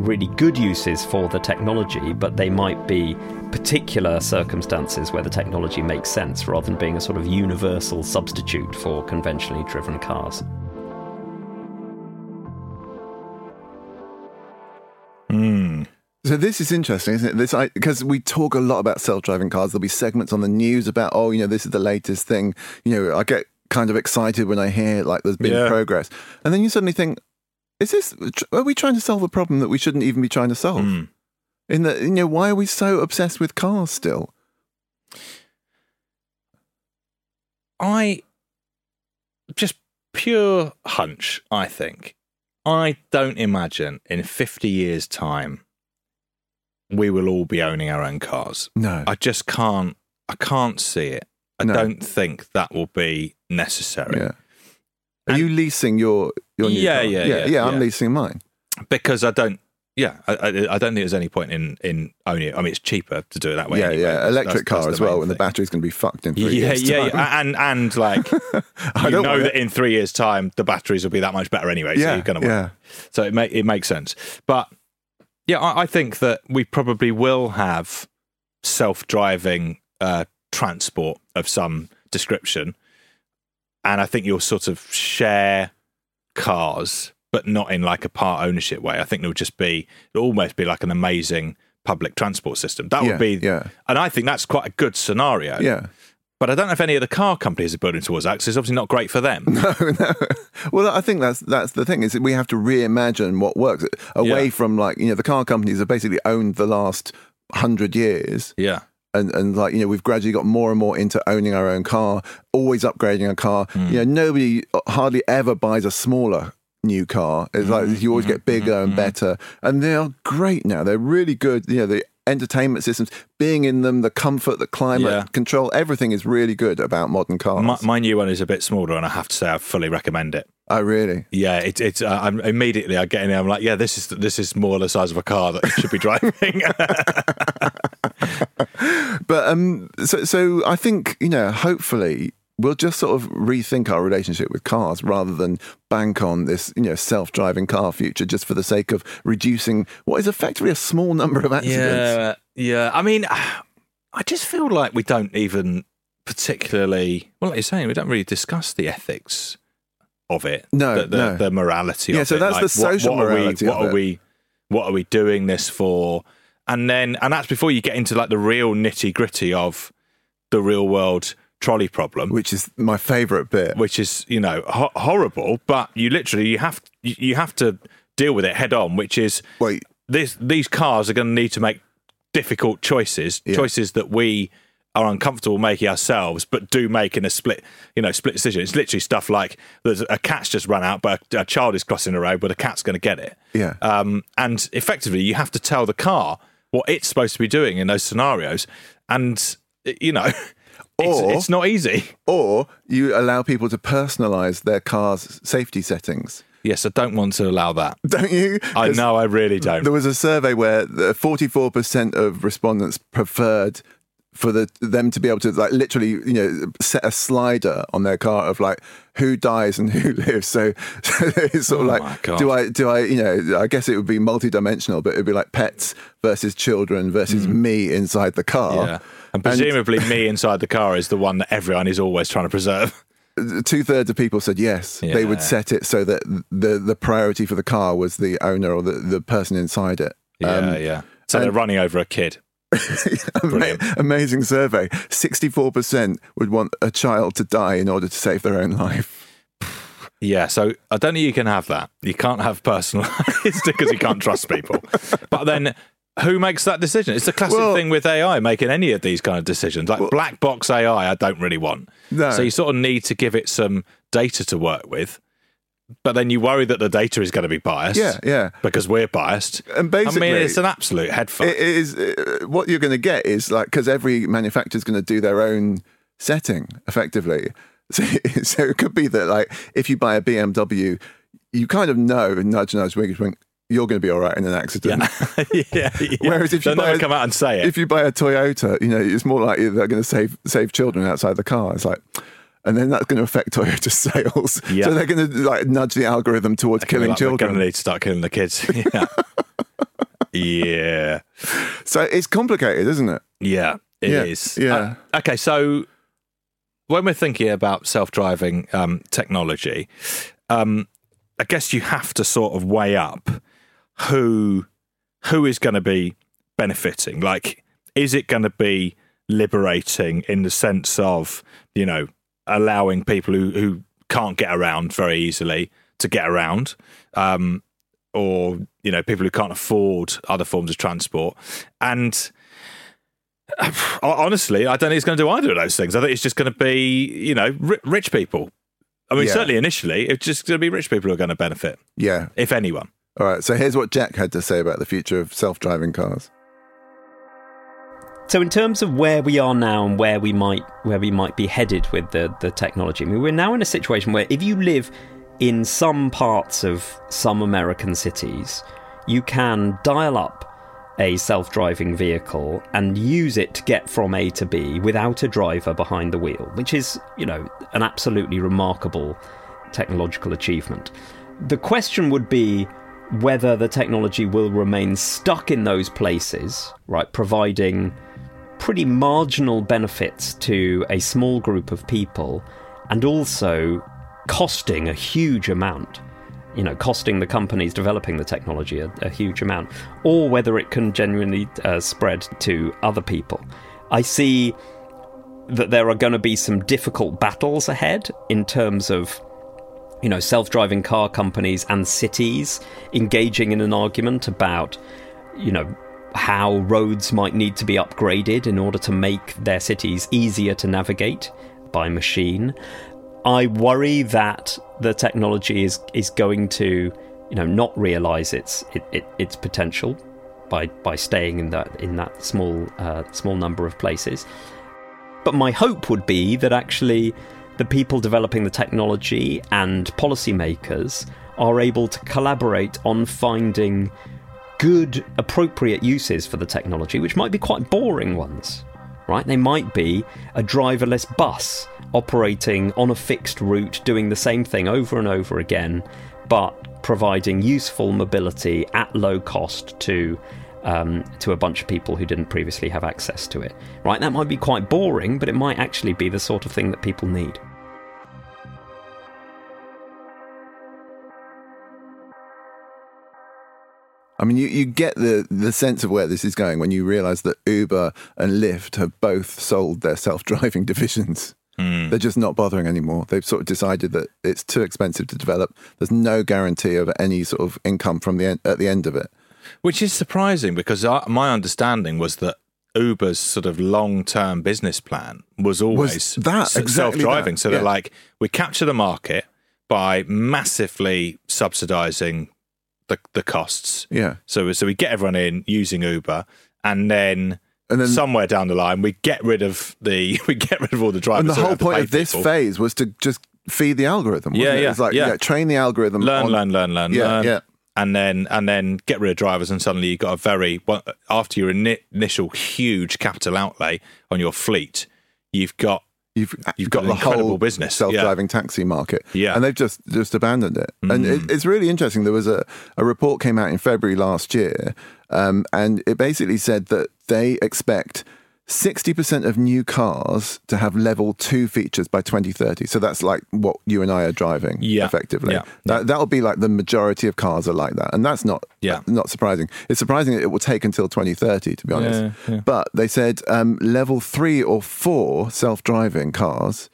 D: really good uses for the technology, but they might be particular circumstances where the technology makes sense rather than being a sort of universal substitute for conventionally driven cars.
B: So this is interesting, isn't it? This because we talk a lot about self-driving cars. There'll be segments on the news about, oh, you know, this is the latest thing. You know, I get kind of excited when I hear like there's been
A: Yeah.
B: progress, and then you suddenly think, is this? Are we trying to solve a problem that we shouldn't even be trying to solve?
A: Hmm.
B: In that, you know, why are we so obsessed with cars still?
A: I just pure hunch, I think. I don't imagine in 50 years' time we will all be owning our own cars.
B: No,
A: I just can't I can't see it. I
B: No.
A: don't think that will be necessary.
B: yeah. Are you leasing your your new
A: Yeah,
B: car?
A: yeah,
B: yeah,
A: yeah,
B: I'm
A: yeah.
B: leasing mine.
A: Because I don't yeah, I, I, I don't think there's any point in, in owning it. I mean, it's cheaper to do it that way.
B: yeah,
A: anyway.
B: yeah, electric
A: that's-
B: car
A: that's
B: as well, when the battery's going to be fucked in three
A: Yeah,
B: years.
A: yeah,
B: time.
A: yeah, and and like
B: I
A: know that in three years' time the batteries will be that much better anyway. so
B: Yeah,
A: you're gonna
B: yeah.
A: So it make it makes sense. But yeah, I, I think that we probably will have self-driving uh, transport of some description, and I think you'll sort of share cars, but not in like a part ownership way. I think it'll just be it'll almost be like an amazing public transport system. That
B: Yeah,
A: would be
B: yeah.
A: and I think that's quite a good scenario.
B: Yeah.
A: But I don't know if any of the car companies are building towards that 'cause it's obviously not great for them.
B: No, no. Well, I think that's that's the thing is that we have to reimagine what works away
A: Yeah.
B: from like you know the car companies have basically owned the last hundred years,
A: yeah.
B: And and like you know we've gradually got more and more into owning our own car, always upgrading a car.
A: Hmm.
B: You know, nobody hardly ever buys a smaller new car. It's
A: Hmm.
B: like you always get bigger and better, and they are great now. They're really good. You know the entertainment systems, being in them, the comfort, the climate
A: Yeah.
B: control, everything is really good about modern cars.
A: My, my new one is a bit smaller, and I have to say I fully recommend it.
B: I really.
A: Yeah, it, it's. Uh, I'm immediately I get in there. I'm like, yeah, this is this is more the size of a car that you should be driving.
B: But um, so so I think you know, hopefully we'll just sort of rethink our relationship with cars rather than bank on this, you know, self-driving car future just for the sake of reducing what is effectively a small number of accidents.
A: Yeah, yeah. I mean, I just feel like we don't even particularly, well, like you're saying, we don't really discuss the ethics of it.
B: No,
A: the, the,
B: no.
A: the morality.
B: Yeah, so
A: it.
B: that's
A: Like,
B: the social
A: what, what
B: morality
A: Are we, what are we? What are we doing this for? And then, and that's before you get into like the real nitty gritty of the real world trolley problem,
B: Which is my favourite bit.
A: which is you know ho- horrible. But you literally you have you, have to deal with it head on, which is
B: Wait,
A: this, these cars are going to need to make difficult choices,
B: Yeah.
A: choices that we are uncomfortable making ourselves, but do make in a split, you know, split decision. It's literally stuff like there's a cat's just run out, but a, a child is crossing the road, but a cat's going to get it.
B: Yeah.
A: Um, and effectively, you have to tell the car what it's supposed to be doing in those scenarios, and you know, it's,
B: Or-
A: it's not easy.
B: or you allow people to personalise their car's safety settings.
A: Yes, I don't want to allow that.
B: Don't you?
A: I know, I really don't.
B: There was a survey where 44% of respondents preferred for the them to be able to like literally you know set a slider on their car of like who dies and who lives so, so it's sort of
A: Oh my
B: like do i do i you know i guess it would be multidimensional but it would be like pets versus children versus me inside the car
A: Mm. yeah. And presumably, me inside the car is the one that everyone is always trying to preserve.
B: two thirds of people said yes they would set it so that the the priority for the car was the owner or the, the person inside it
A: Yeah,
B: Um,
A: yeah. So they're running over a kid.
B: Ama- Amazing survey. 64% would want a child to die in order to save their own life.
A: Yeah, so I don't think you can have that. You can't have personalised because you can't trust people. But then who makes that decision? It's the classic
B: Well-
A: thing with AI making any of these kind of decisions. Like black box AI, I don't really want.
B: No.
A: So you sort of need to give it some data to work with. But then you worry that the data is going to be biased.
B: Yeah, yeah.
A: Because we're biased.
B: And basically, I
A: mean, it's an absolute head fuck.
B: it is uh, what you're going to get is like because every manufacturer is going to do their own setting effectively. So, so it could be that like if you buy a BMW, you kind of know nudge nudge wink wink you're going to be all right in an accident.
A: yeah, yeah.
B: Whereas if you buy a-
A: come out and say it.
B: if you buy a Toyota, you know, it's more likely they're going to save save children outside the car. It's like, and then that's going to affect Toyota's sales.
A: Yeah.
B: So they're going to like nudge the algorithm towards killing
A: Like, We're going to need to start killing the kids. yeah. yeah.
B: So it's complicated, isn't it?
A: Yeah, it is.
B: Yeah, yeah.
A: Uh, okay, so when we're thinking about self-driving um, technology, um, I guess you have to sort of weigh up who who is going to be benefiting. Like, is it going to be liberating in the sense of you know allowing people who who can't get around very easily to get around, um, or you know people who can't afford other forms of transport, and honestly, I don't think it's going to do either of those things. I think it's just going to be, you know, ri- rich people. I mean,
B: Yeah.
A: certainly initially, it's just going to be rich people who are going to benefit,
B: Yeah.
A: if anyone.
B: All right. So here's what Jack had to say about the future of self-driving cars.
D: So in terms of where we are now and where we might where we might be headed with the, the technology, I mean we're now in a situation where if you live in some parts of some American cities, you can dial up a self-driving vehicle and use it to get from A to B without a driver behind the wheel, which is, you know, an absolutely remarkable technological achievement. The question would be whether the technology will remain stuck in those places, right, providing pretty marginal benefits to a small group of people and also costing a huge amount. You know, costing the companies developing the technology a, a huge amount, or whether it can genuinely uh, spread to other people. I see that there are going to be some difficult battles ahead in terms of you know self-driving car companies and cities engaging in an argument about you know how roads might need to be upgraded in order to make their cities easier to navigate by machine. I worry that the technology is is going to you know not realize its it, it, its potential by by staying in that in that small uh, small number of places. But my hope would be that actually the people developing the technology and policymakers are able to collaborate on finding good, appropriate uses for the technology, which might be quite boring ones, right? They might be a driverless bus operating on a fixed route, doing the same thing over and over again, but providing useful mobility at low cost to um, to a bunch of people who didn't previously have access to it. Right? That might be quite boring, but it might actually be the sort of thing that people need.
B: I mean, you, you get the, the sense of where this is going when you realize that Uber and Lyft have both sold their self driving divisions. Hmm. They're just not bothering anymore. They've sort of decided that it's too expensive to develop. There's no guarantee of any sort of income from the end, at the end of it.
A: Which is surprising because I, my understanding was that Uber's sort of long term business plan was always
B: that,
A: s-
B: exactly
A: self-driving.
B: that,
A: So they're
B: yeah.
A: like, we capture the market by massively subsidizing the the costs.
B: Yeah.
A: So so we get everyone in using Uber, and then.
B: And then-
A: somewhere down the line, we get rid of the we get rid of all the drivers.
B: And the whole point of this
A: people.
B: phase was to just feed the algorithm.
A: Yeah,
B: it?
A: yeah,
B: It's like,
A: yeah.
B: yeah, train the algorithm.
A: learn,
B: on-
A: learn, learn, learn,
B: Yeah,
A: learn,
B: yeah.
A: and then and then get rid of drivers, and suddenly you've got a very well, after your initial huge capital outlay on your fleet, you've got
B: You've,
A: You've got
B: the
A: incredible
B: whole
A: business,
B: self-driving taxi market,
A: Yeah. Mm.
B: and they've just just abandoned it. And it, it's really interesting. There was a, a report came out in February last year, um, and it basically said that they expect. 60% of new cars to have level 2 features by 2030. So that's like what you and I are driving
A: Yeah.
B: effectively.
A: Yeah.
B: That that'll be like the majority of cars are like that. And that's not
A: Yeah.
B: not surprising. It's surprising that it will take until 2030 to be honest.
A: Yeah, yeah.
B: But they said um, level 3 or 4 self-driving cars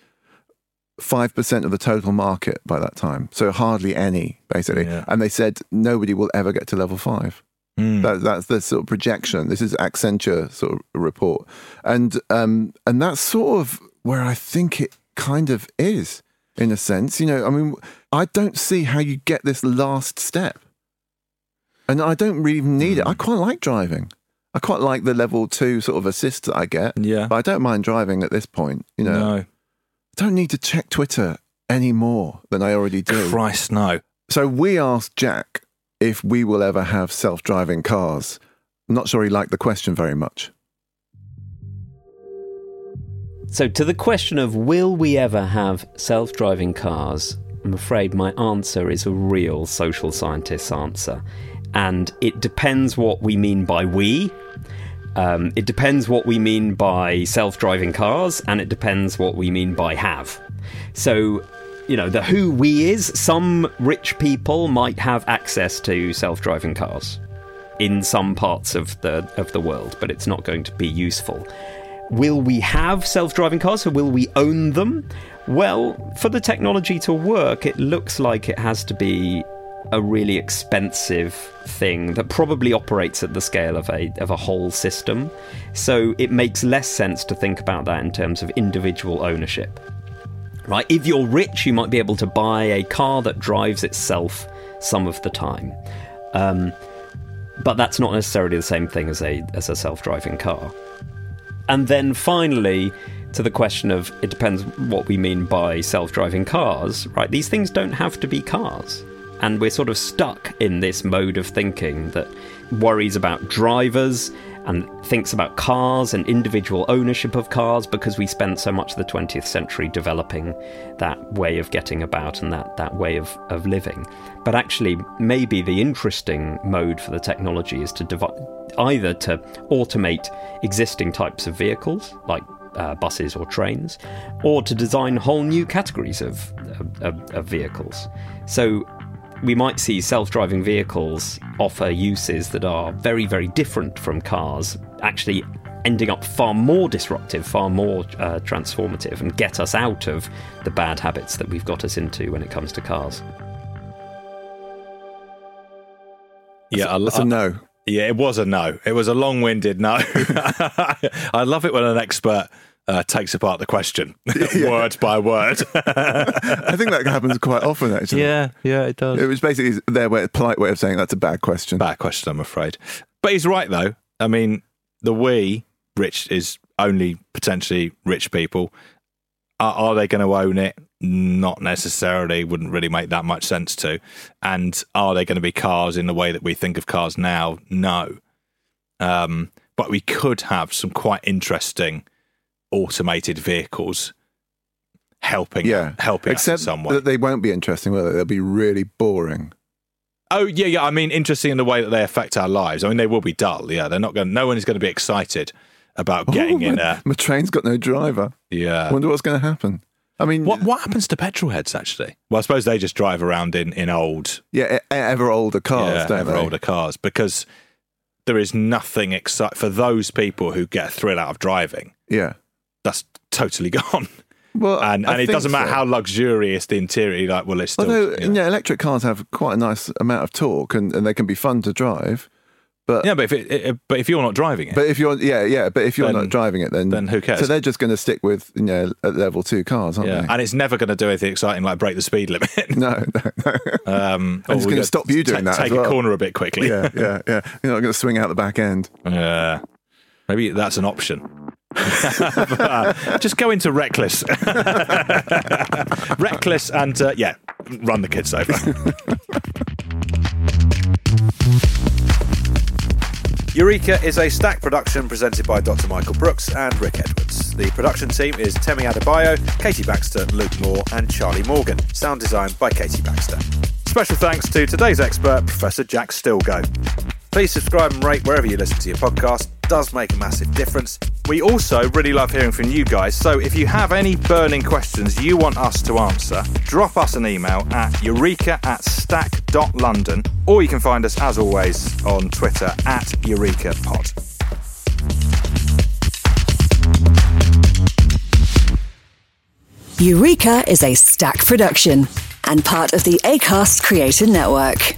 B: 5% of the total market by that time. So hardly any, basically. And they said nobody will ever get to level five.
A: Hmm.
B: That, that's the sort of projection. This is Accenture sort of report. And, um, and that's sort of where I think it kind of is, in a sense. You know, I mean, I don't see how you get this last step. And I don't really need it. I quite like driving. I quite like the level two sort of assist that I get.
A: Yeah.
B: But I don't mind driving at this point. You know,
A: no,
B: I don't need to check Twitter any more than I already do.
A: Christ, no.
B: So we asked Jack if we will ever have self driving cars. Not sure he liked the question very much.
D: So, to the question of will we ever have self driving cars, I'm afraid my answer is a real social scientist's answer. And it depends what we mean by we. Um, it depends what we mean by self driving cars, and it depends what we mean by have. So, you know, the who we is, some rich people might have access to self driving cars in some parts of the of the world, but it's not going to be useful. Will we have self-driving cars or will we own them? Well, for the technology to work, it looks like it has to be a really expensive thing that probably operates at the scale of a of a whole system. So it makes less sense to think about that in terms of individual ownership. Right? If you're rich, you might be able to buy a car that drives itself some of the time. Um, but that's not necessarily the same thing as a as a self-driving car. And then finally, to the question of it depends what we mean by self-driving cars, right? These things don't have to be cars. And we're sort of stuck in this mode of thinking that worries about drivers and thinks about cars and individual ownership of cars because we spent so much of the 20th century developing that way of getting about and that, that way of, of living. But actually, maybe the interesting mode for the technology is to either to automate existing types of vehicles, like uh, buses or trains, or to design whole new categories of, of, of vehicles. So we might see self driving vehicles offer uses that are very, very different from cars, actually ending up far more disruptive, far more uh, transformative, and get us out of the bad habits that we've got us into when it comes to cars.
A: Yeah, I,
B: That's
A: I-
B: a no.
A: Yeah, it was a no. It was a long-winded no. I love it when an expert uh, takes apart the question word by word.
B: I think that happens quite often, actually.
A: Yeah, yeah, it does.
B: It was basically their way, polite way of saying that's a bad question.
A: Bad question, I'm afraid. But he's right though. I mean, the we rich is only potentially rich people. Are, are they going to own it? Not necessarily. Wouldn't really make that much sense to. And are they going to be cars in the way that we think of cars now? No. Um, but we could have some quite interesting automated vehicles helping
B: Yeah,
A: helping
B: Except
A: us in some way.
B: that they won't be interesting, will they? They'll be really boring.
A: Oh yeah, yeah. I mean, interesting in the way that they affect our lives. I mean, they will be dull. Yeah, they're not going. No one is going to be excited about oh, getting
B: oh,
A: in
B: my,
A: a.
B: my train's got no driver.
A: Yeah.
B: I wonder what's going to happen. I mean,
A: What what happens to petrol heads actually? Well, I suppose they just drive around in in old,
B: yeah, ever older cars,
A: yeah, ever
B: they?
A: older cars because there is nothing exciting for those people who get a thrill out of driving.
B: Yeah.
A: That's totally gone,
B: Well,
A: and and it doesn't matter
B: so.
A: how luxurious the interior. Like, well, it's still.
B: Although,
A: yeah.
B: yeah, electric cars have quite a nice amount of torque and, and they can be fun to drive. But
A: Yeah, but if it, it, but if you're not driving it,
B: but if you're yeah yeah but if you're
A: Then-
B: not driving it then
A: then who cares?
B: So they're just going to stick with you know level two cars, aren't
A: yeah,
B: they?
A: and it's never going to do anything exciting like break the speed limit.
B: no, no, no.
A: Um,
B: And it's gonna stop you doing
A: ta-
B: that
A: Take
B: well.
A: a corner a bit quickly.
B: yeah, yeah, yeah. You're not going to swing out the back end.
A: Yeah. Maybe that's an option. Just go into reckless, reckless, and uh, yeah, run the kids over. Eureka is a Stak production presented by Dr. Michael Brooks and Rick Edwards. The production team is Temi Adebayo, Katie Baxter, Luke Moore, and Charlie Morgan. Sound designed by Katie Baxter. Special thanks to today's expert, Professor Jack Stilgoe. Please subscribe and rate wherever you listen to your podcast. Does make a massive difference. We also really love hearing from you guys. So if you have any burning questions you want us to answer, drop us an email at eureka at Stak.london or you can find us as always on Twitter at eureka eurekapod.
F: Eureka is a stack production and part of the ACAST Creator Network.